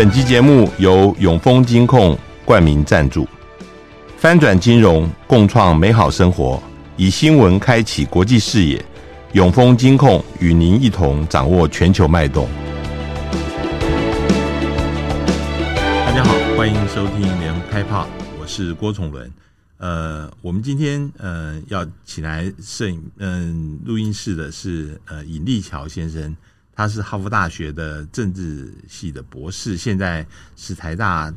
本集节目由永丰金控冠名赞助，翻转金融，共创美好生活，以新闻开启国际视野。永丰金控与您一同掌握全球脉动。大家好，欢迎收听联合开炮，我是郭崇伦。呃，我们今天呃要请来摄影嗯、呃、录音室的是呃尹立桥先生。他是哈佛大学的政治系的博士，现在是台大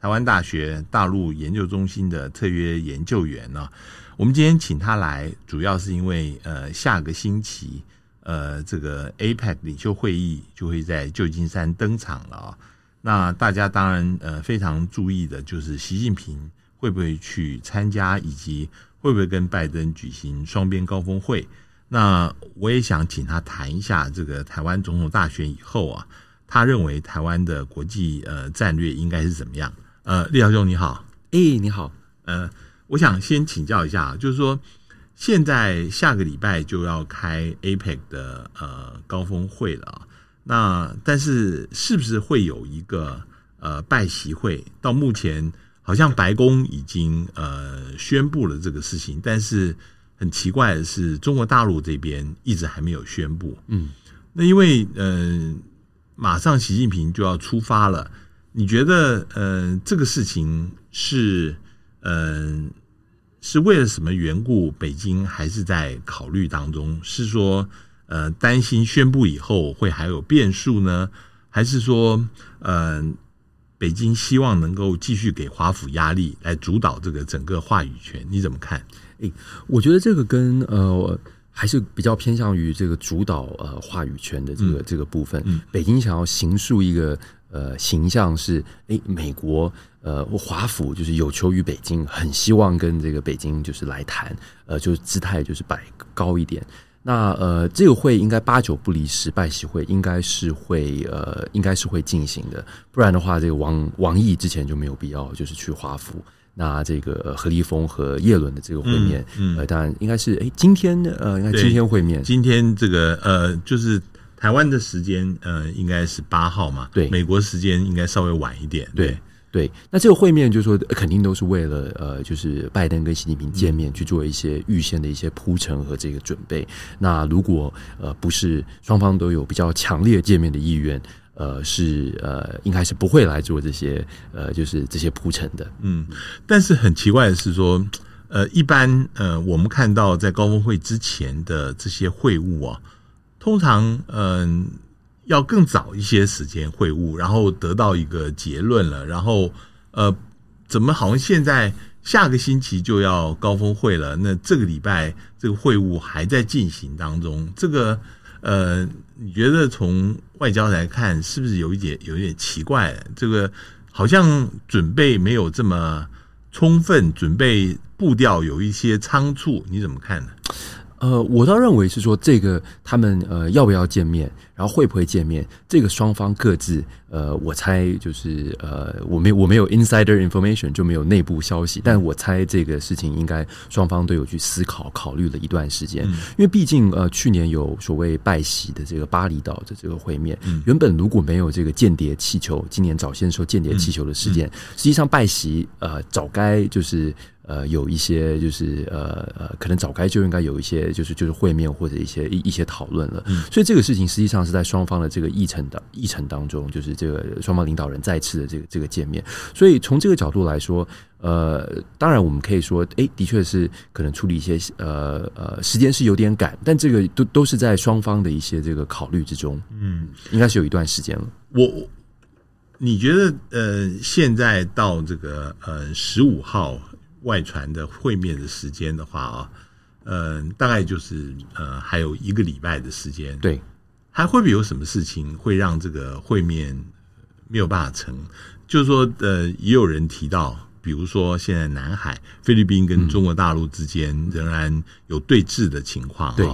台湾大学大陆研究中心的特约研究员呢。我们今天请他来，主要是因为呃，下个星期呃，这个 APEC 领袖会议就会在旧金山登场了啊。那大家当然呃非常注意的就是习近平会不会去参加，以及会不会跟拜登举行双边高峰会。那我也想请他谈一下这个台湾总统大选以后啊，他认为台湾的国际呃战略应该是怎么样？呃，力桥兄你好，哎、欸、你好，呃，我想先请教一下，就是说现在下个礼拜就要开 APEC 的呃高峰会了啊，那但是是不是会有一个呃拜习会？到目前好像白宫已经呃宣布了这个事情，但是。很奇怪的是，中国大陆这边一直还没有宣布。嗯，那因为呃，马上习近平就要出发了，你觉得呃，这个事情是呃，是为了什么缘故？北京还是在考虑当中？是说呃，担心宣布以后会还有变数呢？还是说呃，北京希望能够继续给华府压力来主导这个整个话语权？你怎么看？诶，我觉得这个跟呃还是比较偏向于这个主导呃话语权的这个、嗯、这个部分。嗯、北京想要形塑一个呃形象是，诶，美国呃华府就是有求于北京，很希望跟这个北京就是来谈，呃，就是姿态就是摆高一点。那呃这个会应该八九不离十，拜习会应该是会呃应该是会进行的，不然的话，这个王王毅之前就没有必要就是去华府。那这个何立峰和叶伦的这个会面，嗯，嗯呃，当然应该是哎，今天呃，应该今天会面，今天这个呃，就是台湾的时间呃，应该是八号嘛，对，美国时间应该稍微晚一点，对对。那这个会面就是说，肯定都是为了呃，就是拜登跟习近平见面去做一些预先的一些铺陈和这个准备。那如果呃不是双方都有比较强烈见面的意愿。呃，是呃，应该是不会来做这些呃，就是这些铺陈的。嗯，但是很奇怪的是说，呃，一般呃，我们看到在高峰会之前的这些会晤啊，通常嗯、要更早一些时间会晤，然后得到一个结论了，然后呃，怎么好像现在下个星期就要高峰会了？那这个礼拜这个会晤还在进行当中，这个。呃，你觉得从外交来看，是不是有一点有一点奇怪？这个好像准备没有这么充分，准备步调有一些仓促，你怎么看呢？呃，我倒认为是说，这个他们呃要不要见面，然后会不会见面，这个双方各自呃，我猜就是呃，我没我没有 insider information 就没有内部消息，但我猜这个事情应该双方都有去思考考虑了一段时间，嗯、因为毕竟呃去年有所谓拜习的这个巴厘岛的这个会面，嗯、原本如果没有这个间谍气球，今年早先说间谍气球的事件，实际上拜习呃早该就是。呃，有一些就是呃呃，可能早该就应该有一些就是就是会面或者一些一一些讨论了。嗯，所以这个事情实际上是在双方的这个议程的议程当中，就是这个双方领导人再次的这个这个见面。所以从这个角度来说，呃，当然我们可以说，哎，的确是可能处理一些呃呃时间是有点赶，但这个都都是在双方的一些这个考虑之中。嗯，应该是有一段时间了。我你觉得呃，现在到这个呃十五号。外传的会面的时间的话啊，嗯、呃，大概就是呃还有一个礼拜的时间。对，还会不会有什么事情会让这个会面没有办法成？就是说，呃，也有人提到，比如说现在南海、菲律宾跟中国大陆之间仍然有对峙的情况啊。对，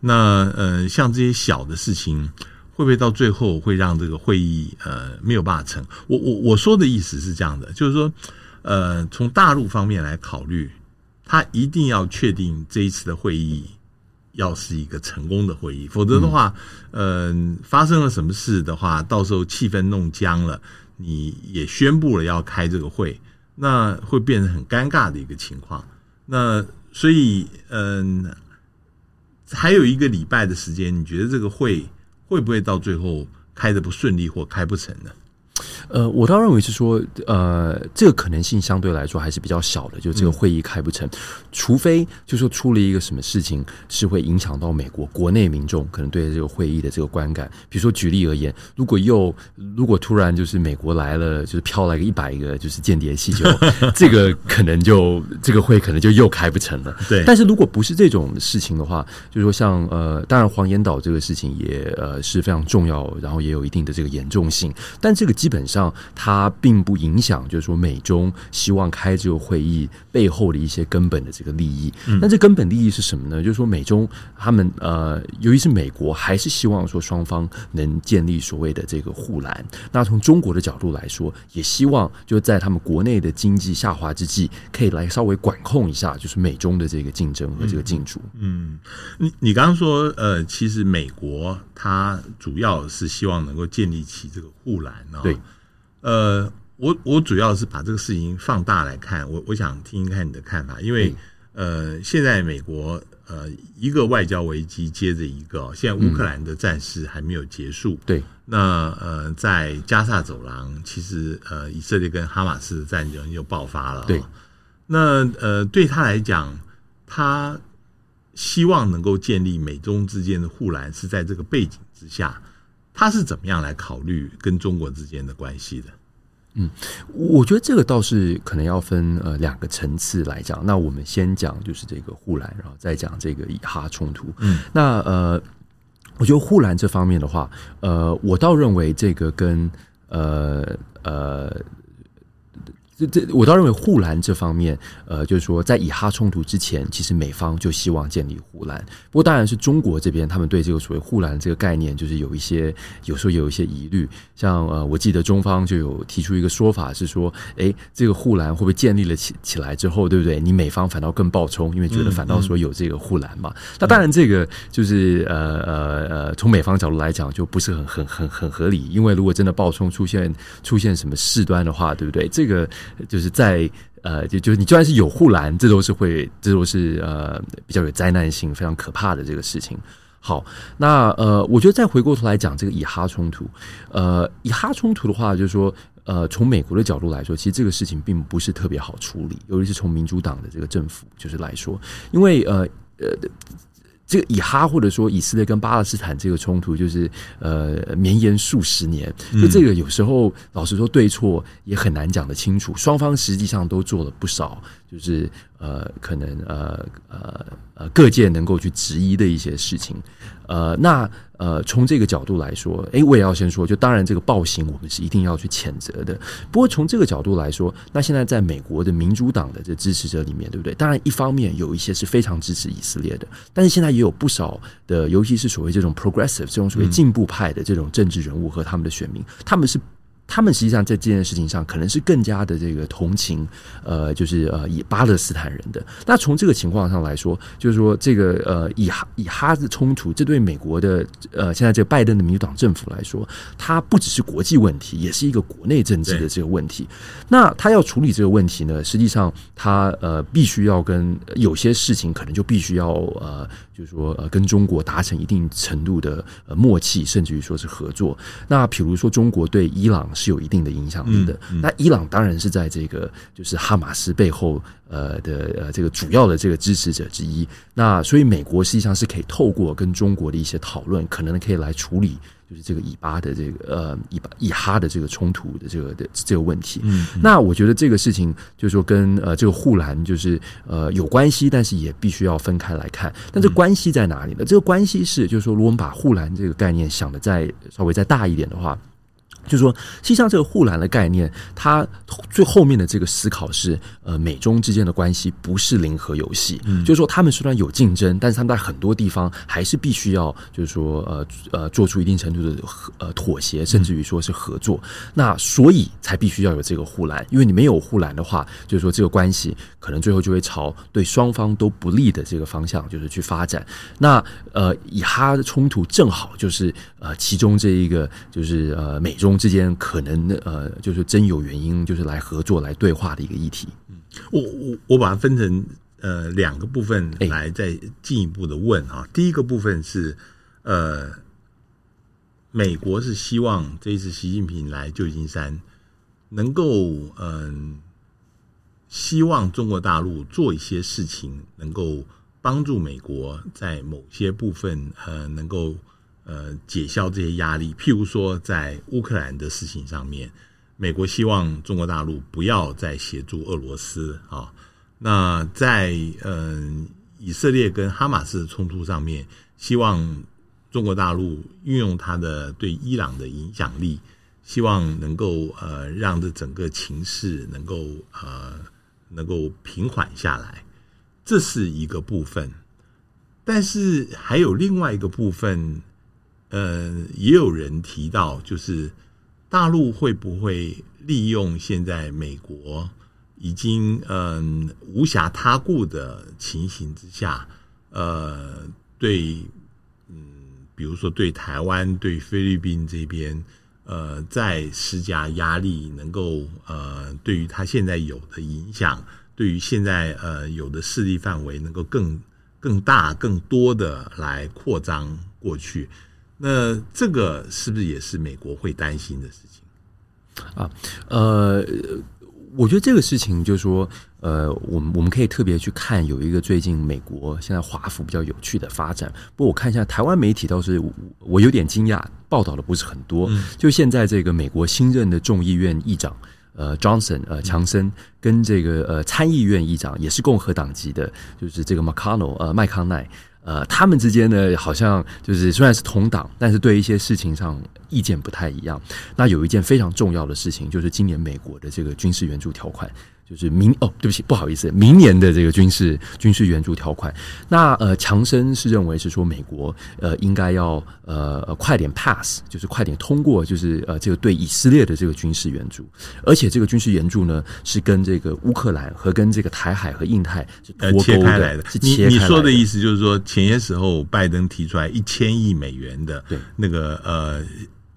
那呃，像这些小的事情，会不会到最后会让这个会议呃没有办法成？我我我说的意思是这样的，就是说。呃，从大陆方面来考虑，他一定要确定这一次的会议要是一个成功的会议，否则的话，嗯、呃，发生了什么事的话，到时候气氛弄僵了，你也宣布了要开这个会，那会变成很尴尬的一个情况。那所以，嗯，还有一个礼拜的时间，你觉得这个会会不会到最后开的不顺利或开不成呢？呃，我倒认为是说，呃，这个可能性相对来说还是比较小的，就这个会议开不成，嗯、除非就说出了一个什么事情是会影响到美国国内民众可能对这个会议的这个观感。比如说举例而言，如果又如果突然就是美国来了，就是飘来个一百个就是间谍气球，这个可能就这个会可能就又开不成了。对，但是如果不是这种事情的话，就是说像呃，当然黄岩岛这个事情也呃是非常重要，然后也有一定的这个严重性，但这个基本上。上它并不影响，就是说美中希望开这个会议背后的一些根本的这个利益。那这根本利益是什么呢？就是说美中他们呃，由于是美国还是希望说双方能建立所谓的这个护栏。那从中国的角度来说，也希望就在他们国内的经济下滑之际，可以来稍微管控一下，就是美中的这个竞争和这个竞逐。嗯，你你刚刚说呃，其实美国它主要是希望能够建立起这个护栏啊。对。呃，我我主要是把这个事情放大来看，我我想听一看你的看法，因为呃，现在美国呃一个外交危机接着一个，现在乌克兰的战事还没有结束，对，那呃在加萨走廊，其实呃以色列跟哈马斯的战争又爆发了，对，那呃对他来讲，他希望能够建立美中之间的护栏，是在这个背景之下。他是怎么样来考虑跟中国之间的关系的？嗯，我觉得这个倒是可能要分呃两个层次来讲。那我们先讲就是这个护栏，然后再讲这个以哈冲突。嗯，那呃，我觉得护栏这方面的话，呃，我倒认为这个跟呃呃。这这，我倒认为护栏这方面，呃，就是说，在以哈冲突之前，其实美方就希望建立护栏。不过，当然是中国这边，他们对这个所谓护栏这个概念，就是有一些，有时候有一些疑虑。像呃，我记得中方就有提出一个说法，是说，诶，这个护栏会不会建立了起起来之后，对不对？你美方反倒更暴冲，因为觉得反倒说有这个护栏嘛。嗯嗯、那当然，这个就是呃呃呃，从美方角度来讲，就不是很很很很合理。因为如果真的暴冲出现出现什么事端的话，对不对？这个。就是在呃，就就是你就算是有护栏，这都是会，这都是呃比较有灾难性、非常可怕的这个事情。好，那呃，我觉得再回过头来讲这个以哈冲突，呃，以哈冲突的话，就是说，呃，从美国的角度来说，其实这个事情并不是特别好处理，尤其是从民主党的这个政府就是来说，因为呃呃。这个以哈或者说以色列跟巴勒斯坦这个冲突，就是呃绵延数十年，就这个有时候老实说对错也很难讲得清楚，双方实际上都做了不少。就是呃，可能呃呃呃，各界能够去质疑的一些事情，呃，那呃，从这个角度来说，诶，我也要先说，就当然这个暴行我们是一定要去谴责的。不过从这个角度来说，那现在在美国的民主党的这支持者里面，对不对？当然，一方面有一些是非常支持以色列的，但是现在也有不少的，尤其是所谓这种 progressive 这种所谓进步派的这种政治人物和他们的选民，他们是。他们实际上在这件事情上，可能是更加的这个同情，呃，就是呃以巴勒斯坦人的。那从这个情况上来说，就是说这个呃以哈以哈的冲突，这对美国的呃现在这个拜登的民主党政府来说，它不只是国际问题，也是一个国内政治的这个问题。那他要处理这个问题呢，实际上他呃必须要跟有些事情可能就必须要呃。就是说，呃，跟中国达成一定程度的呃默契，甚至于说是合作。那比如说，中国对伊朗是有一定的影响力的。嗯嗯、那伊朗当然是在这个就是哈马斯背后呃的呃这个主要的这个支持者之一。那所以美国实际上是可以透过跟中国的一些讨论，可能可以来处理。就是这个以巴的这个呃以巴以哈的这个冲突的这个的这个问题，嗯，嗯，那我觉得这个事情就是说跟呃这个护栏就是呃有关系，但是也必须要分开来看。但这关系在哪里呢？这个关系是就是说，如果我们把护栏这个概念想的再稍微再大一点的话。就是说，实际上这个护栏的概念，它最后面的这个思考是，呃，美中之间的关系不是零和游戏。嗯，就是说，他们虽然有竞争，但是他们在很多地方还是必须要，就是说，呃呃，做出一定程度的呃妥协，甚至于说是合作。嗯，那所以才必须要有这个护栏，因为你没有护栏的话，就是说这个关系可能最后就会朝对双方都不利的这个方向，就是去发展。那呃，以哈的冲突正好就是呃其中这一个就是呃美中。中之间可能呃，就是真有原因，就是来合作、来对话的一个议题。嗯，我我我把它分成呃两个部分来再进一步的问啊。欸、第一个部分是呃，美国是希望这一次习近平来旧金山，能够嗯、呃，希望中国大陆做一些事情，能够帮助美国在某些部分呃，能够。呃，解消这些压力，譬如说在乌克兰的事情上面，美国希望中国大陆不要再协助俄罗斯啊。那在嗯、以色列跟哈马斯的冲突上面，希望中国大陆运用它的对伊朗的影响力，希望能够呃让这整个情势能够呃能够平缓下来，这是一个部分。但是还有另外一个部分。呃，也有人提到，就是大陆会不会利用现在美国已经嗯、无暇他顾的情形之下，呃，对，嗯，比如说对台湾、对菲律宾这边，呃，在施加压力，能够呃，对于他现在有的影响，对于现在呃有的势力范围，能够更更大、更多的来扩张过去。那这个是不是也是美国会担心的事情啊？呃，我觉得这个事情就是说，呃，我们我们可以特别去看有一个最近美国现在华府比较有趣的发展。不过我看一下台湾媒体倒是我有点惊讶，报道的不是很多。嗯、就现在这个美国新任的众议院议长呃，Johnson 呃，强森跟这个呃参议院议长也是共和党籍的，就是这个 McConnell 呃麦康奈。呃，他们之间呢，好像就是虽然是同党，但是对一些事情上意见不太一样。那有一件非常重要的事情，就是今年美国的这个军事援助条款。就是明哦，对不起，不好意思，明年的这个军事军事援助条款，那呃，强生是认为是说美国呃应该要呃快点 pass，就是快点通过，就是呃这个对以色列的这个军事援助，而且这个军事援助呢是跟这个乌克兰和跟这个台海和印太是脱钩开来的。你你说的意思就是说，前些时候拜登提出来一千亿美元的那个呃。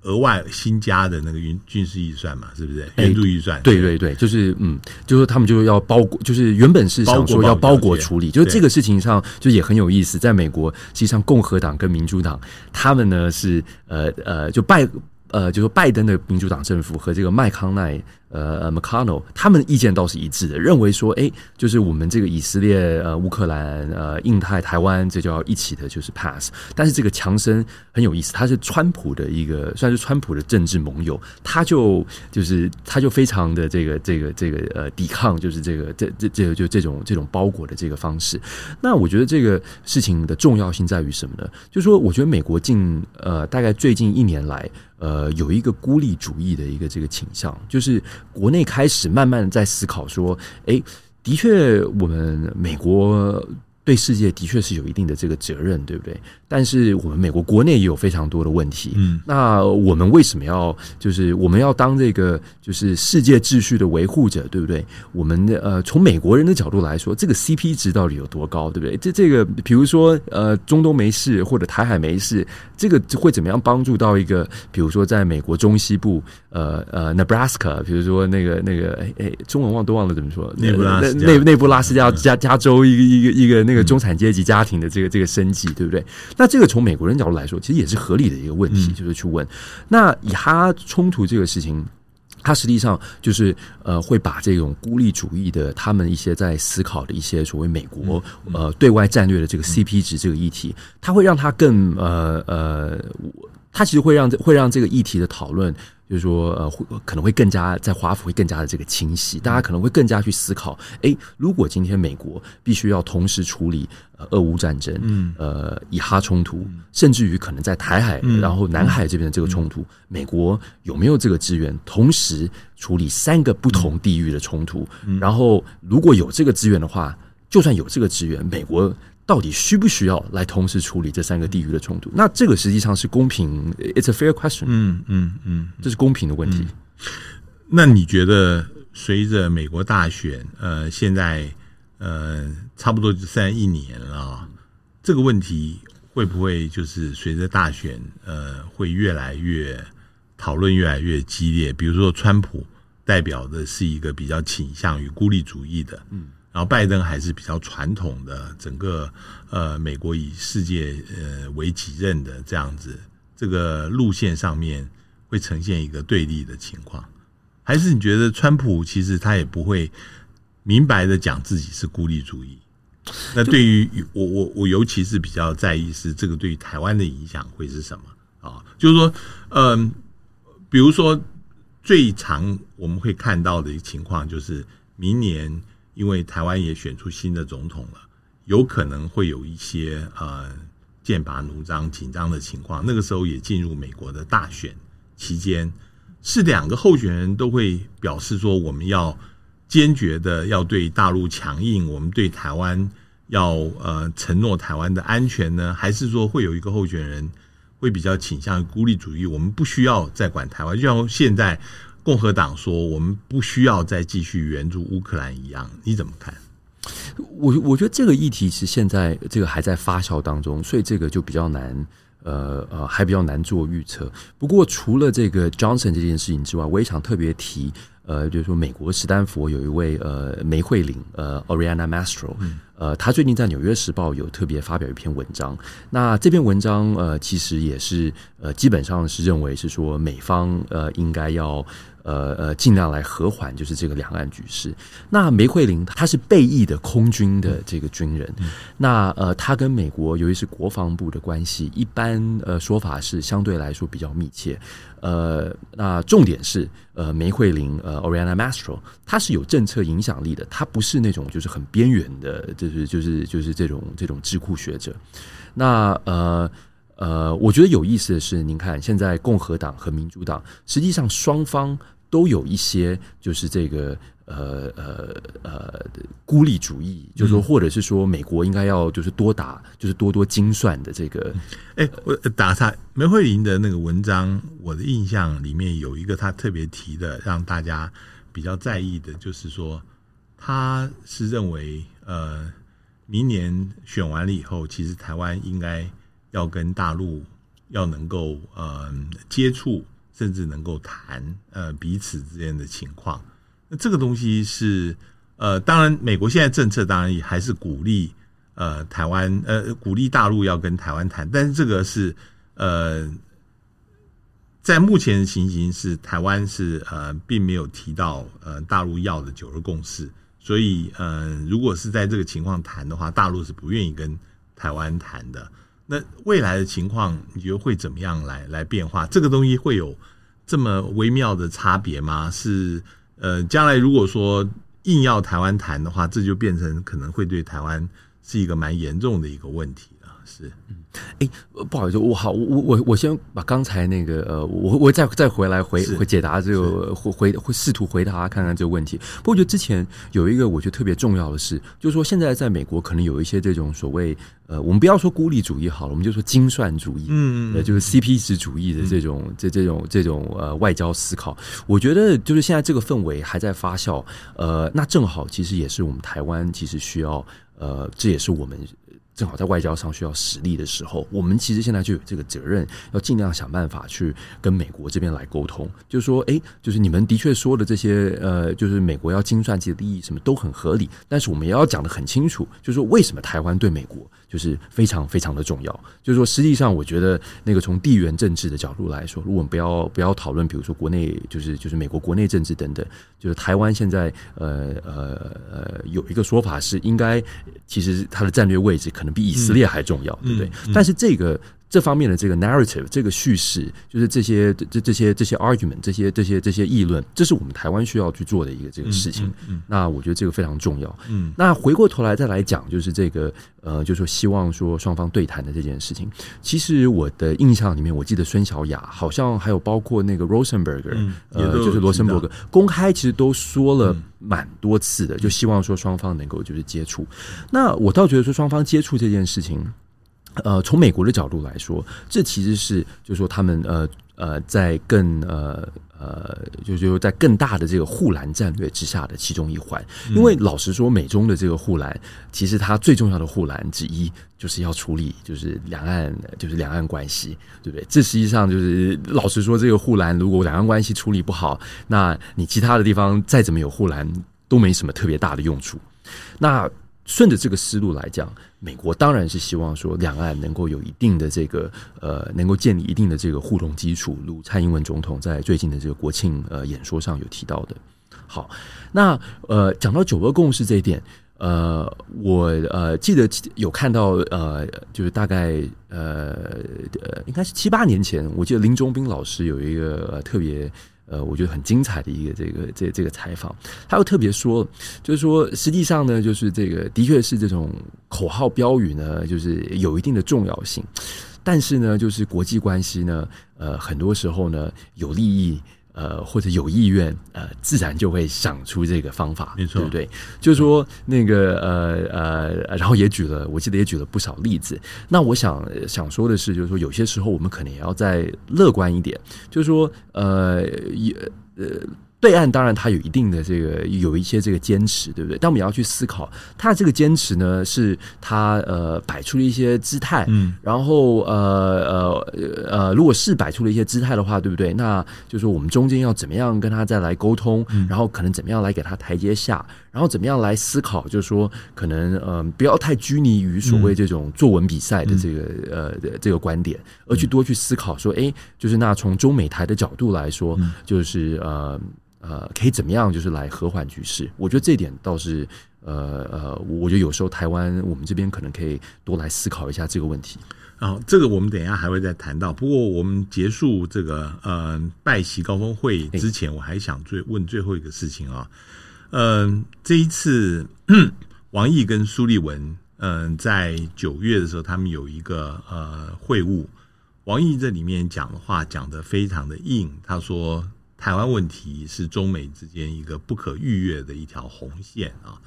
额外新加的那个军军事预算嘛，是不是？援助预算？对对对，就是嗯，就是他们就要包裹，就是原本是想说要包裹处理，就是这个事情上就也很有意思。在美国，实际上共和党跟民主党他们呢是呃呃，就拜呃，就说拜登的民主党政府和这个麦康奈。呃，McConnell 他们的意见倒是一致的，认为说，哎，就是我们这个以色列、呃，乌克兰、呃，印太、台湾，这就要一起的，就是 pass。但是这个强森很有意思，他是川普的一个，算是川普的政治盟友，他就就是他就非常的这个这个这个呃抵抗，就是这个这这这个就这种这种包裹的这个方式。那我觉得这个事情的重要性在于什么呢？就是说，我觉得美国近呃大概最近一年来，呃，有一个孤立主义的一个这个倾向，就是。国内开始慢慢的在思考说，诶，的确，我们美国。对世界的确是有一定的这个责任，对不对？但是我们美国国内也有非常多的问题。嗯，那我们为什么要就是我们要当这个就是世界秩序的维护者，对不对？我们的呃，从美国人的角度来说，这个 CP 值到底有多高，对不对？这这个比如说呃，中东没事或者台海没事，这个会怎么样帮助到一个？比如说在美国中西部呃呃，Nebraska，比如说那个那个哎哎，中文忘都忘了怎么说？内布拉斯内内布拉斯加加加州一个一个一个那个。中产阶级家庭的这个这个生计，对不对？那这个从美国人角度来说，其实也是合理的一个问题，就是去问。那以哈冲突这个事情，他实际上就是呃，会把这种孤立主义的他们一些在思考的一些所谓美国呃对外战略的这个 CP 值这个议题，他会让他更呃呃，他其实会让会让这个议题的讨论。就是说，呃，会可能会更加在华府会更加的这个清晰，大家可能会更加去思考，哎，如果今天美国必须要同时处理呃俄乌战争，嗯，呃以哈冲突，甚至于可能在台海，然后南海这边的这个冲突，美国有没有这个资源同时处理三个不同地域的冲突？然后如果有这个资源的话，就算有这个资源，美国。到底需不需要来同时处理这三个地域的冲突？那这个实际上是公平，It's a fair question。嗯嗯嗯，这是公平的问题。嗯、那你觉得随着美国大选，呃，现在呃差不多就剩一年了，这个问题会不会就是随着大选，呃，会越来越讨论越来越激烈。比如说，川普代表的是一个比较倾向于孤立主义的，嗯，然后拜登还是比较传统的，整个呃美国以世界呃为己任的这样子，这个路线上面会呈现一个对立的情况。还是你觉得川普其实他也不会明白的讲自己是孤立主义？那对于我我我尤其是比较在意是这个对于台湾的影响会是什么啊？就是说，嗯，比如说最常我们会看到的一个情况就是，明年因为台湾也选出新的总统了，有可能会有一些呃剑拔弩张、紧张的情况。那个时候也进入美国的大选期间，是两个候选人都会表示说我们要。坚决的要对大陆强硬，我们对台湾要呃承诺台湾的安全呢？还是说会有一个候选人会比较倾向于孤立主义？我们不需要再管台湾，就像现在共和党说我们不需要再继续援助乌克兰一样，你怎么看？我我觉得这个议题是现在这个还在发酵当中，所以这个就比较难，呃呃，还比较难做预测。不过除了这个 Johnson 这件事情之外，我也想特别提。呃，就是说，美国史丹佛有一位呃梅惠玲呃 Oriana Mastro，呃，他最近在《纽约时报》有特别发表一篇文章。那这篇文章呃，其实也是呃，基本上是认为是说美方呃应该要。呃呃，尽量来和缓，就是这个两岸局势。那梅惠玲她是备役的空军的这个军人，嗯、那呃，他跟美国由于是国防部的关系，一般呃说法是相对来说比较密切。呃，那重点是呃，梅惠玲呃，Oriana Mastro，他是有政策影响力的，他不是那种就是很边缘的，就是就是就是这种这种智库学者。那呃。呃，我觉得有意思的是，您看现在共和党和民主党，实际上双方都有一些就是这个呃呃呃孤立主义，就是说，或者是说美国应该要就是多打，就是多多精算的这个。哎，我打岔，梅慧玲的那个文章，我的印象里面有一个他特别提的，让大家比较在意的，就是说他是认为呃，明年选完了以后，其实台湾应该。要跟大陆要能够呃接触，甚至能够谈呃彼此之间的情况，那这个东西是呃，当然美国现在政策当然也还是鼓励呃台湾呃鼓励大陆要跟台湾谈，但是这个是呃在目前的情形是台湾是呃并没有提到呃大陆要的九二共识，所以呃如果是在这个情况谈的话，大陆是不愿意跟台湾谈的。那未来的情况，你觉得会怎么样来来变化？这个东西会有这么微妙的差别吗？是呃，将来如果说硬要台湾谈的话，这就变成可能会对台湾是一个蛮严重的一个问题。是，嗯。哎，不好意思，我好，我我我先把刚才那个呃，我我再再回来回回解答这个回回会试图回答看看这个问题。不过我觉得之前有一个我觉得特别重要的事，就是说现在在美国可能有一些这种所谓呃，我们不要说孤立主义好了，我们就说精算主义，嗯嗯，就是 CP 值主义的这种、嗯、这这种这种呃外交思考。我觉得就是现在这个氛围还在发酵，呃，那正好其实也是我们台湾其实需要呃，这也是我们。正好在外交上需要实力的时候，我们其实现在就有这个责任，要尽量想办法去跟美国这边来沟通，就是说，哎，就是你们的确说的这些，呃，就是美国要精算自己的利益，什么都很合理，但是我们也要讲得很清楚，就是说为什么台湾对美国就是非常非常的重要。就是说，实际上我觉得那个从地缘政治的角度来说，如果我们不要不要讨论，比如说国内就是就是美国国内政治等等，就是台湾现在呃呃呃有一个说法是应该，其实它的战略位置可能。比以色列还重要，对不对？但是这个。这方面的这个 narrative，这个叙事，就是这些这这些这些 argument，这些这些这些议论，这是我们台湾需要去做的一个这个事情。嗯嗯嗯、那我觉得这个非常重要。嗯，那回过头来再来讲，就是这个呃，就是说希望说双方对谈的这件事情。其实我的印象里面，我记得孙小雅好像还有包括那个 Rosenberger，、就是罗森伯格公开其实都说了蛮多次的，就希望说双方能够就是接触。那我倒觉得说双方接触这件事情。呃，从美国的角度来说，这其实是就是说他们呃呃在更呃呃，就就在更大的这个护栏战略之下的其中一环。因为老实说，美中的这个护栏，其实它最重要的护栏之一，就是要处理就是两岸就是两岸关系，对不对？这实际上就是老实说，这个护栏如果两岸关系处理不好，那你其他的地方再怎么有护栏，都没什么特别大的用处。那顺着这个思路来讲，美国当然是希望说两岸能够有一定的这个呃，能够建立一定的这个互动基础，如蔡英文总统在最近的这个国庆呃演说上有提到的。好，那呃讲到九二共识这一点，呃，我呃记得有看到呃，就是大概呃呃应该是七八年前，我记得林中斌老师有一个、呃、特别。呃，我觉得很精彩的一个这个这这个采访，他又特别说，就是说，实际上呢，就是这个的确是这种口号标语呢，就是有一定的重要性，但是呢，就是国际关系呢，呃，很多时候呢，有利益。呃，或者有意愿，呃，自然就会想出这个方法，没错，对不对？就是说那个呃呃，然后也举了，我记得也举了不少例子。那我想想说的是，就是说有些时候我们可能也要再乐观一点，就是说呃也呃。对岸当然他有一定的这个有一些这个坚持，对不对？但我们也要去思考，他的这个坚持呢，是他呃摆出了一些姿态，嗯，然后呃呃呃，如果是摆出了一些姿态的话，对不对？那就是说我们中间要怎么样跟他再来沟通，然后可能怎么样来给他台阶下，然后怎么样来思考，就是说可能嗯、呃、不要太拘泥于所谓这种作文比赛的这个呃这个观点，而去多去思考说，哎，就是那从中美台的角度来说，就是呃。呃，可以怎么样？就是来和缓局势。我觉得这点倒是，呃呃，我觉得有时候台湾我们这边可能可以多来思考一下这个问题。啊、哦，这个我们等一下还会再谈到。不过我们结束这个呃拜习高峰会之前，我还想最问最后一个事情啊。嗯、呃，这一次 王毅跟苏立文，嗯、在九月的时候，他们有一个呃会晤。王毅这里面讲的话讲得非常的硬，他说。台湾问题是中美之间一个不可逾越的一条红线啊。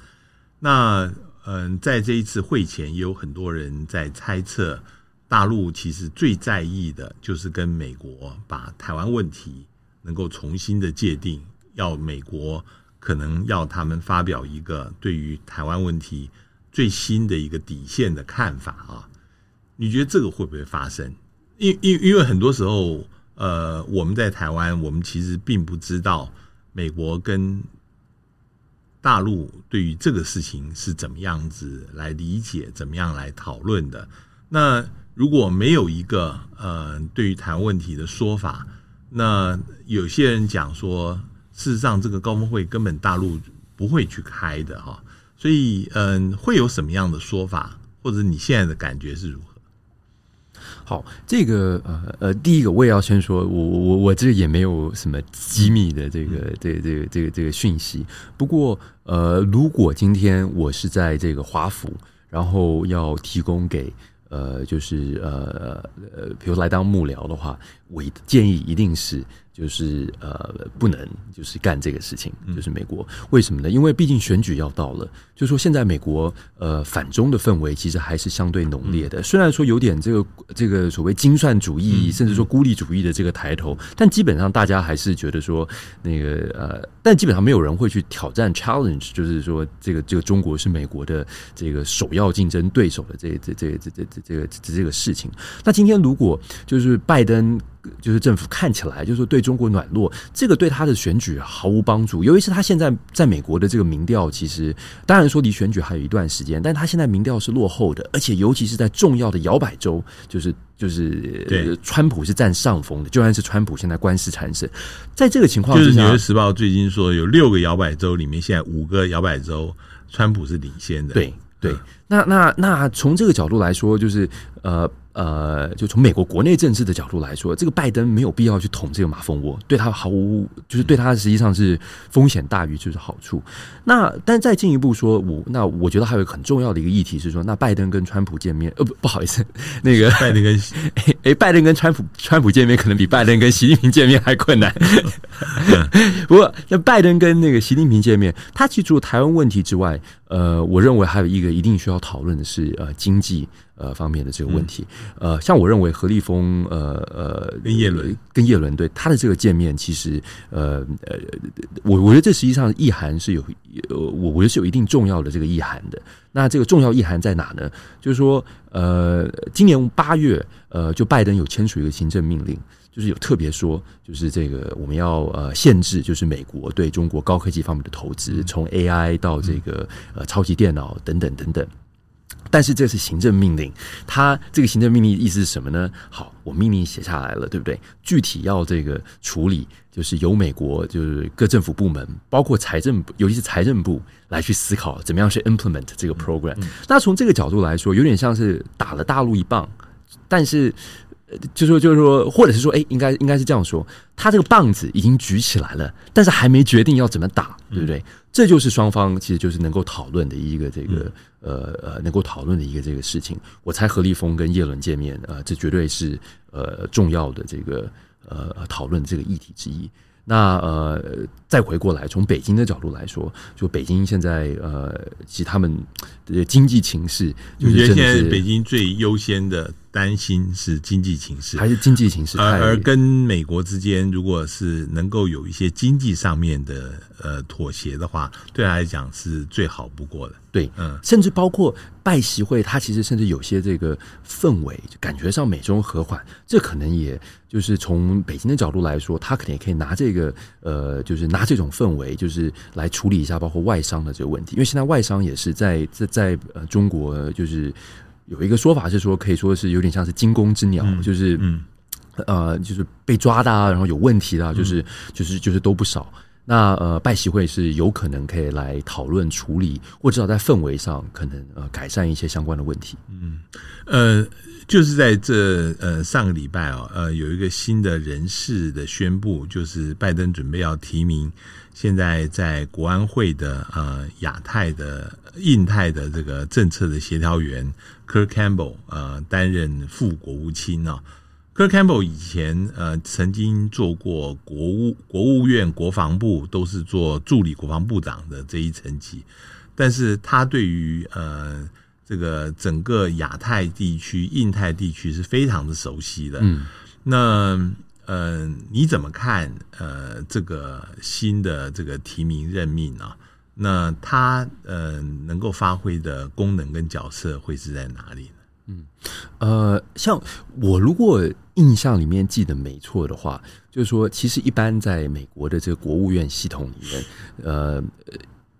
那嗯，在这一次会前，也有很多人在猜测，大陆其实最在意的就是跟美国把台湾问题能够重新的界定，要美国可能要他们发表一个对于台湾问题最新的一个底线的看法啊。你觉得这个会不会发生？因因因为很多时候。呃，我们在台湾，我们其实并不知道美国跟大陆对于这个事情是怎么样子来理解，怎么样来讨论的。那如果没有一个呃对于台湾问题的说法，那有些人讲说，事实上这个高峰会根本大陆不会去开的哈。所以，嗯、呃，会有什么样的说法，或者你现在的感觉是如何？好，这个呃呃，第一个我也要先说，我我我这也没有什么机密的这个这个这个这个这个讯息。不过呃，如果今天我是在这个华府，然后要提供给呃，就是呃呃，比如来当幕僚的话，我建议一定是。就是呃，不能就是干这个事情，就是美国为什么呢？因为毕竟选举要到了，就是说现在美国呃反中的氛围其实还是相对浓烈的。虽然说有点这个这个所谓精算主义，甚至说孤立主义的这个抬头，但基本上大家还是觉得说那个呃，但基本上没有人会去挑战 challenge，就是说这个这个中国是美国的这个首要竞争对手的这这这这这这这个这个事情。那今天如果就是拜登。就是政府看起来就是说对中国软弱，这个对他的选举毫无帮助。尤其是他现在在美国的这个民调，其实当然说离选举还有一段时间，但他现在民调是落后的，而且尤其是在重要的摇摆州，就是就是对川普是占上风的。就算是川普现在官司缠身，在这个情况下，就是《纽约时报》最近说有六个摇摆州里面，现在五个摇摆州川普是领先的。对对，那那那从这个角度来说，就是呃。呃，就从美国国内政治的角度来说，这个拜登没有必要去捅这个马蜂窝，对他毫无，就是对他实际上是风险大于就是好处。那但再进一步说，我那我觉得还有一个很重要的一个议题是说，那拜登跟川普见面，呃不不好意思，那个拜登跟哎哎，拜登跟川普川普见面可能比拜登跟习近平见面还困难。不过那拜登跟那个习近平见面，他其实除了台湾问题之外，呃，我认为还有一个一定需要讨论的是呃经济。呃方面的这个问题。嗯、呃，像我认为何立峰呃呃跟叶伦跟叶伦对他的这个见面，其实呃呃，我我觉得这实际上意涵是有呃，我我觉得是有一定重要的这个意涵的。那这个重要意涵在哪呢？就是说呃，今年八月呃，就拜登有签署一个行政命令。就是有特别说，就是这个我们要呃限制，就是美国对中国高科技方面的投资，从 AI 到这个呃超级电脑等等等等。但是这是行政命令，它这个行政命令意思是什么呢？好，我命令写下来了，对不对？具体要这个处理，就是由美国就是各政府部门，包括财政部，尤其是财政部来去思考怎么样去 implement 这个 program。那从这个角度来说，有点像是打了大陆一棒，但是。就说就是说，或者是说，哎，应该应该是这样说，他这个棒子已经举起来了，但是还没决定要怎么打，对不对？嗯、这就是双方其实就是能够讨论的一个这个、嗯、呃呃，能够讨论的一个这个事情。我猜何立峰跟叶伦见面，呃，这绝对是呃重要的这个呃讨论这个议题之一。那呃，再回过来，从北京的角度来说，就北京现在呃，其实他们的经济情势，就是觉得现在北京最优先的。担心是经济形势，还是经济形势？而而跟美国之间，如果是能够有一些经济上面的呃妥协的话，对他来讲是最好不过的。对，嗯，甚至包括拜习会，它其实甚至有些这个氛围，感觉上美中和缓，这可能也就是从北京的角度来说，他可能也可以拿这个呃，就是拿这种氛围，就是来处理一下包括外商的这个问题，因为现在外商也是在在在呃中国就是。有一个说法是说，可以说是有点像是惊弓之鸟，嗯、就是，嗯、呃，就是被抓的啊，然后有问题的、啊，就是，就是，就是都不少。那呃，拜习会是有可能可以来讨论处理，或至少在氛围上可能呃改善一些相关的问题。嗯，呃，就是在这呃上个礼拜啊，呃，有一个新的人事的宣布，就是拜登准备要提名现在在国安会的呃亚太的印太的这个政策的协调员。Kirk Campbell 呃担任副国务卿啊 Kirk Campbell 以前呃曾经做过国务国务院国防部，都是做助理国防部长的这一层级，但是他对于呃这个整个亚太地区、印太地区是非常的熟悉的。嗯，那呃你怎么看呃这个新的这个提名任命呢？那他呃能够发挥的功能跟角色会是在哪里呢？嗯，呃，像我如果印象里面记得没错的话，就是说，其实一般在美国的这个国务院系统里面，呃，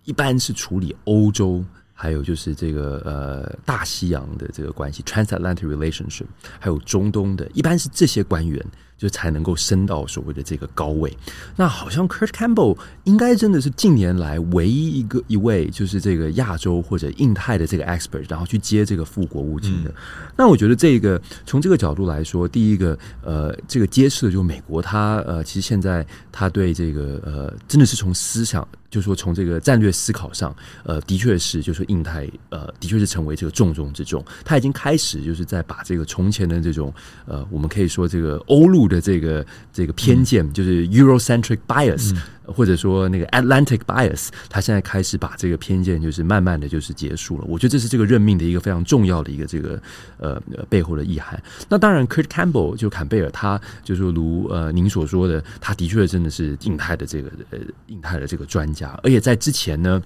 一般是处理欧洲，还有就是这个呃大西洋的这个关系 （transatlantic relationship），还有中东的，一般是这些官员。就才能够升到所谓的这个高位。那好像 Kurt Campbell 应该真的是近年来唯一一个一位，就是这个亚洲或者印太的这个 expert，然后去接这个副国务卿的。嗯、那我觉得这个从这个角度来说，第一个呃，这个揭示的就是美国它呃，其实现在它对这个呃，真的是从思想。就是说，从这个战略思考上，呃，的确是，就是说，印太，呃，的确是成为这个重中之重。他已经开始，就是在把这个从前的这种，呃，我们可以说这个欧陆的这个这个偏见，嗯、就是 Eurocentric bias。嗯或者说那个 Atlantic bias，他现在开始把这个偏见就是慢慢的就是结束了。我觉得这是这个任命的一个非常重要的一个这个呃背后的意涵。那当然，Kurt Campbell 就坎贝尔，他就是说如呃您所说的，他的确真的是印太的这个呃印太的这个专家。而且在之前呢，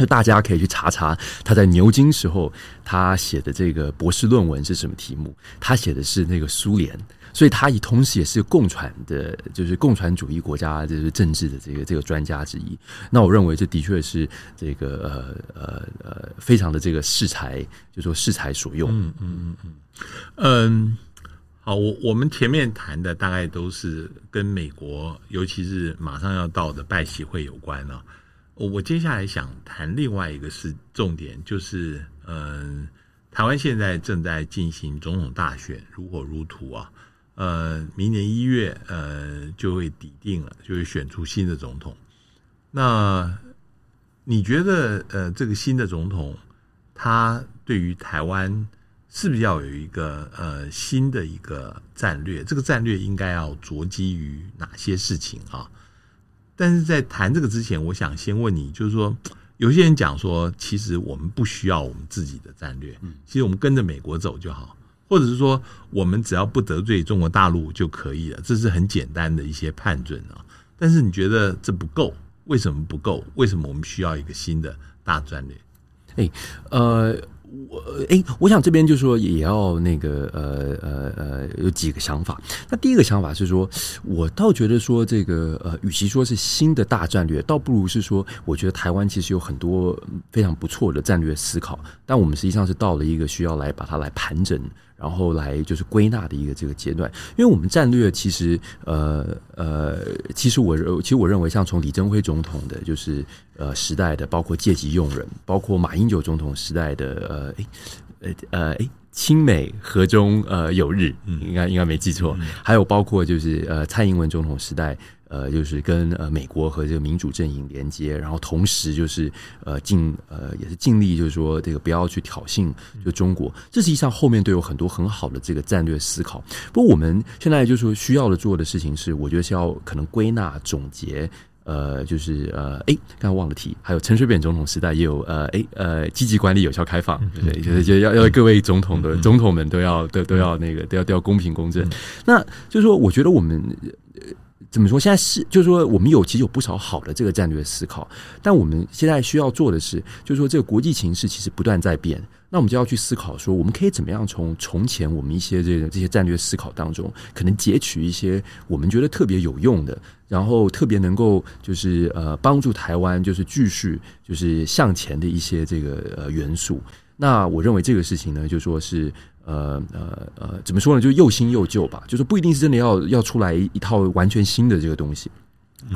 那大家可以去查查他在牛津时候他写的这个博士论文是什么题目，他写的是那个苏联。所以，他也同时也是共产的，就是共产主义国家就是政治的这个这个专家之一。那我认为这的确是这个呃呃呃非常的这个适才，就说适才所用。嗯嗯嗯。嗯。好，我我们前面谈的大概都是跟美国，尤其是马上要到的拜习会有关了。我我我接下来想谈另外一个是重点，就是嗯，台湾现在正在进行总统大选，如火如荼啊。呃，明年一月，呃，就会抵定了，就会选出新的总统。那你觉得，呃，这个新的总统，他对于台湾是不是要有一个呃新的一个战略？这个战略应该要着基于哪些事情啊？但是在谈这个之前，我想先问你，就是说，有些人讲说，其实我们不需要我们自己的战略，其实我们跟着美国走就好，或者是说，我们只要不得罪中国大陆就可以了，这是很简单的一些判准啊。但是你觉得这不够？为什么不够？为什么我们需要一个新的大战略？哎，呃。我哎，我想这边就是说也要那个呃呃呃有几个想法。那第一个想法是说，我倒觉得说这个呃，与其说是新的大战略，倒不如是说，我觉得台湾其实有很多非常不错的战略思考，但我们实际上是到了一个需要来把它来盘整。然后来就是归纳的一个这个阶段，因为我们战略其实呃呃，其实我其实我认为，像从李登辉总统的，就是呃时代的，包括借机用人，包括马英九总统时代的，呃呃呃诶，亲美和中呃友日，应该应该没记错，还有包括就是呃蔡英文总统时代。呃，就是跟呃美国和这个民主阵营连接，然后同时就是呃尽呃也是尽力，就是说这个不要去挑衅就中国，这实际上后面都有很多很好的这个战略思考。不过我们现在就是说需要的做的事情是，我觉得是要可能归纳总结，呃，就是呃，哎，刚刚忘了提，还有陈水扁总统时代也有呃，哎呃，积极管理、有效开放，对，就是就要要各位总统的总统们都要都都要那个都要都要公平公正。那就是说，我觉得我们。怎么说？现在是就是说，我们有其实有不少好的这个战略思考，但我们现在需要做的是，就是说，这个国际情势其实不断在变，那我们就要去思考说，我们可以怎么样从从前我们一些这个这些战略思考当中，可能截取一些我们觉得特别有用的，然后特别能够就是呃帮助台湾就是继续就是向前的一些这个呃元素。那我认为这个事情呢，就说是。呃呃呃，怎么说呢？就又新又旧吧，就是不一定是真的要要出来一套完全新的这个东西，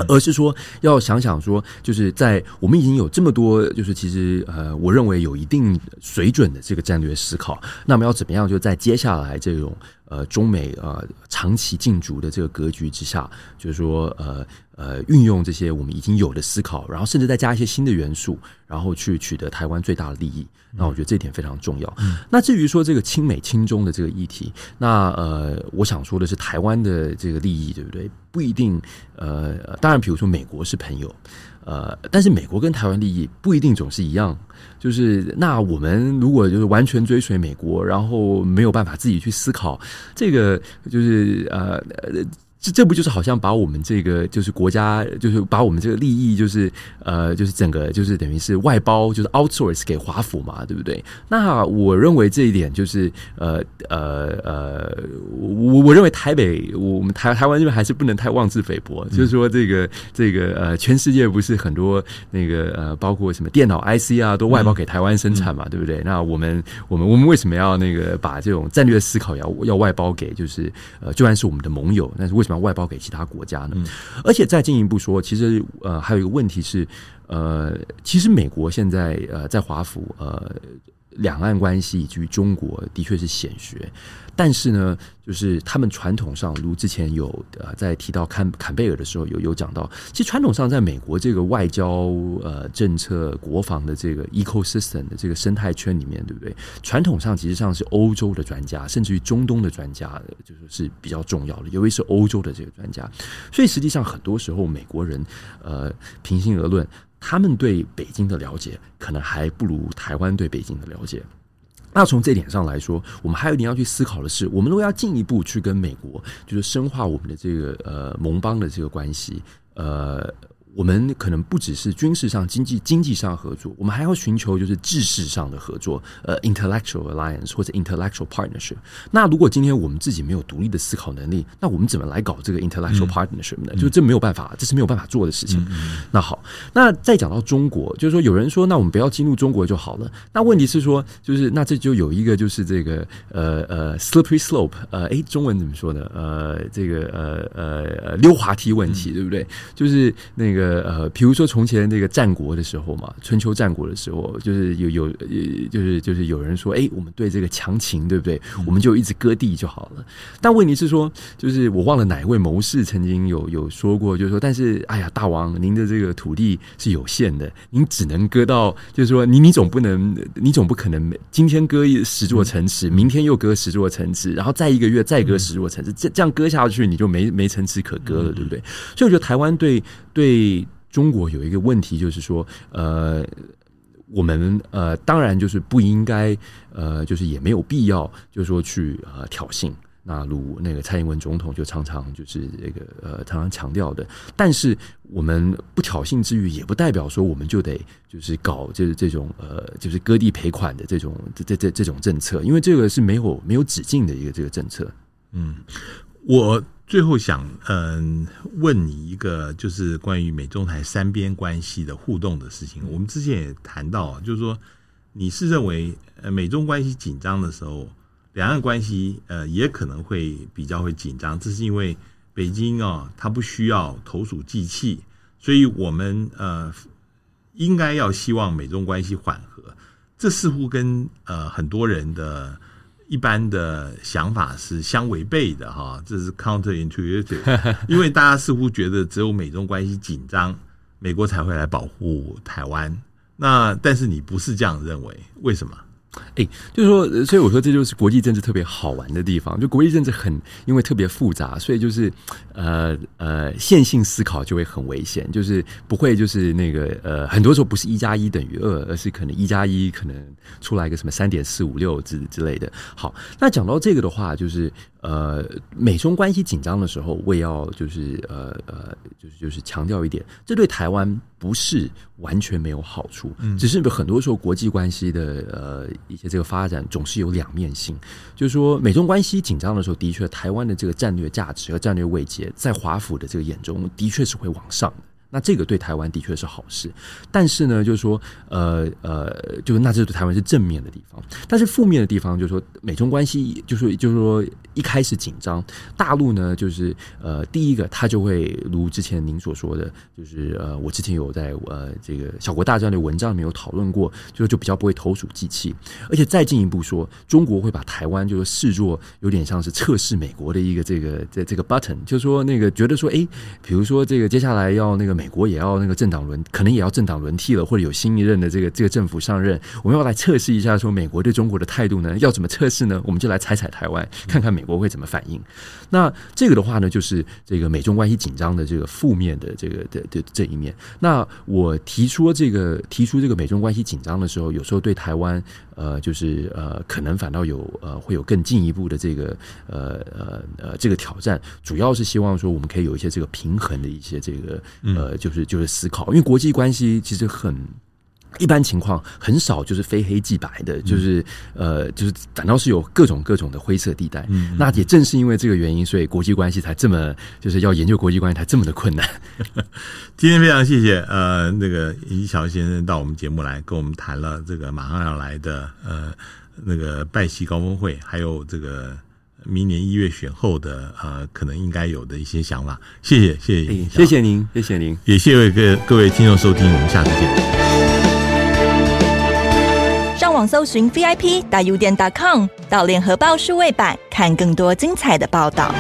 而是说要想想说，就是在我们已经有这么多，就是其实呃，我认为有一定水准的这个战略思考，那么要怎么样就在接下来这种。呃，中美呃长期竞逐的这个格局之下，就是说呃呃运用这些我们已经有的思考，然后甚至再加一些新的元素，然后去取得台湾最大的利益。那我觉得这一点非常重要。嗯、那至于说这个亲美亲中的这个议题，那呃我想说的是台湾的这个利益，对不对？不一定呃，当然，比如说美国是朋友。呃，但是美国跟台湾利益不一定总是一样，就是那我们如果就是完全追随美国，然后没有办法自己去思考，这个就是呃。这这不就是好像把我们这个就是国家，就是把我们这个利益，就是呃，就是整个就是等于是外包，就是 outsource 给华府嘛，对不对？那我认为这一点就是呃呃呃，我我认为台北我们台台湾这边还是不能太妄自菲薄，就是说这个这个呃，全世界不是很多那个呃，包括什么电脑 IC 啊，都外包给台湾生产嘛，对不对？那我们我们我们为什么要那个把这种战略思考要要外包给就是呃，就算是我们的盟友，但是为什么？外包给其他国家呢？而且再进一步说，其实呃，还有一个问题是，呃，其实美国现在呃，在华府呃，两岸关系以及中国的确是显学。但是呢，就是他们传统上，如之前有呃在提到坎坎贝尔的时候有有讲到，其实传统上在美国这个外交呃政策、国防的这个 ecosystem 的这个生态圈里面，对不对？传统上其实上是欧洲的专家，甚至于中东的专家，就是是比较重要的，尤其是欧洲的这个专家。所以实际上很多时候，美国人呃平心而论，他们对北京的了解，可能还不如台湾对北京的了解。那从这点上来说，我们还有一点要去思考的是，我们如果要进一步去跟美国，就是深化我们的这个呃盟邦的这个关系，呃。我们可能不只是军事上、经济经济上合作，我们还要寻求就是知识上的合作，呃，intellectual alliance 或者 intellectual partnership。那如果今天我们自己没有独立的思考能力，那我们怎么来搞这个 intellectual partnership 呢？嗯、就这没有办法，这是没有办法做的事情。嗯嗯、那好，那再讲到中国，就是说有人说，那我们不要进入中国就好了。那问题是说，就是那这就有一个就是这个呃呃 slippery slope，呃，诶，中文怎么说呢？呃，这个呃呃溜滑梯问题，对不对？就是那个。呃呃，比如说从前那个战国的时候嘛，春秋战国的时候，就是有有就是就是有人说，哎，我们对这个强秦，对不对？我们就一直割地就好了。但问题是说，就是我忘了哪一位谋士曾经有有说过，就是说，但是哎呀，大王，您的这个土地是有限的，您只能割到，就是说，你你总不能，你总不可能今天割十座城池，明天又割十座城池，然后再一个月再割十座城池，这这样割下去，你就没没城池可割了，对不对？所以我觉得台湾对对。中国有一个问题，就是说，呃，我们呃，当然就是不应该，呃，就是也没有必要，就是说去呃挑衅。那如那个蔡英文总统就常常就是这个呃常常强调的，但是我们不挑衅之余，也不代表说我们就得就是搞就是这种呃就是割地赔款的这种这这这这种政策，因为这个是没有没有止境的一个这个政策。嗯，我最后想嗯问你一个就是关于美中台三边关系的互动的事情。我们之前也谈到，就是说你是认为呃美中关系紧张的时候。两岸关系呃也可能会比较会紧张，这是因为北京啊、哦，它不需要投鼠忌器，所以我们呃应该要希望美中关系缓和。这似乎跟呃很多人的一般的想法是相违背的哈，这是 counterintuitive，因为大家似乎觉得只有美中关系紧张，美国才会来保护台湾。那但是你不是这样认为，为什么？哎，就是说，所以我说这就是国际政治特别好玩的地方。就国际政治很因为特别复杂，所以就是呃呃线性思考就会很危险，就是不会就是那个呃很多时候不是一加一等于二，而是可能一加一可能出来一个什么三点四五六之之类的。好，那讲到这个的话，就是。呃，美中关系紧张的时候，我也要就是呃呃，就是就是强调一点，这对台湾不是完全没有好处，嗯，只是很多时候国际关系的呃一些这个发展总是有两面性，就是说美中关系紧张的时候，的确台湾的这个战略价值和战略位阶，在华府的这个眼中，的确是会往上的。那这个对台湾的确是好事，但是呢，就是说，呃呃，就是那这对台湾是正面的地方，但是负面的地方就是说，美中关系就是就是说一开始紧张，大陆呢就是呃第一个他就会如之前您所说的，就是呃我之前有在呃这个小国大战的文章里面有讨论过，就就比较不会投鼠忌器，而且再进一步说，中国会把台湾就是视作有点像是测试美国的一个这个这这个 button，就是说那个觉得说，哎，比如说这个接下来要那个美。美国也要那个政党轮，可能也要政党轮替了，或者有新一任的这个这个政府上任，我们要来测试一下，说美国对中国的态度呢，要怎么测试呢？我们就来踩踩台湾，看看美国会怎么反应。那这个的话呢，就是这个美中关系紧张的这个负面的这个的的这一面。那我提出这个提出这个美中关系紧张的时候，有时候对台湾呃，就是呃，可能反倒有呃会有更进一步的这个呃呃呃这个挑战，主要是希望说我们可以有一些这个平衡的一些这个呃。就是就是思考，因为国际关系其实很一般情况很少就是非黑即白的，就是呃就是反倒是有各种各种的灰色地带。嗯，那也正是因为这个原因，所以国际关系才这么就是要研究国际关系才这么的困难。今天非常谢谢呃那个尹桥先生到我们节目来跟我们谈了这个马上要来的呃那个拜习高峰会，还有这个。明年一月选后的呃，可能应该有的一些想法，谢谢，谢谢，欸、谢谢您，谢谢您，也谢谢各各位听众收听，我们下次见。上网搜寻 VIP 大 U 店 .com，到联合报数位版看更多精彩的报道。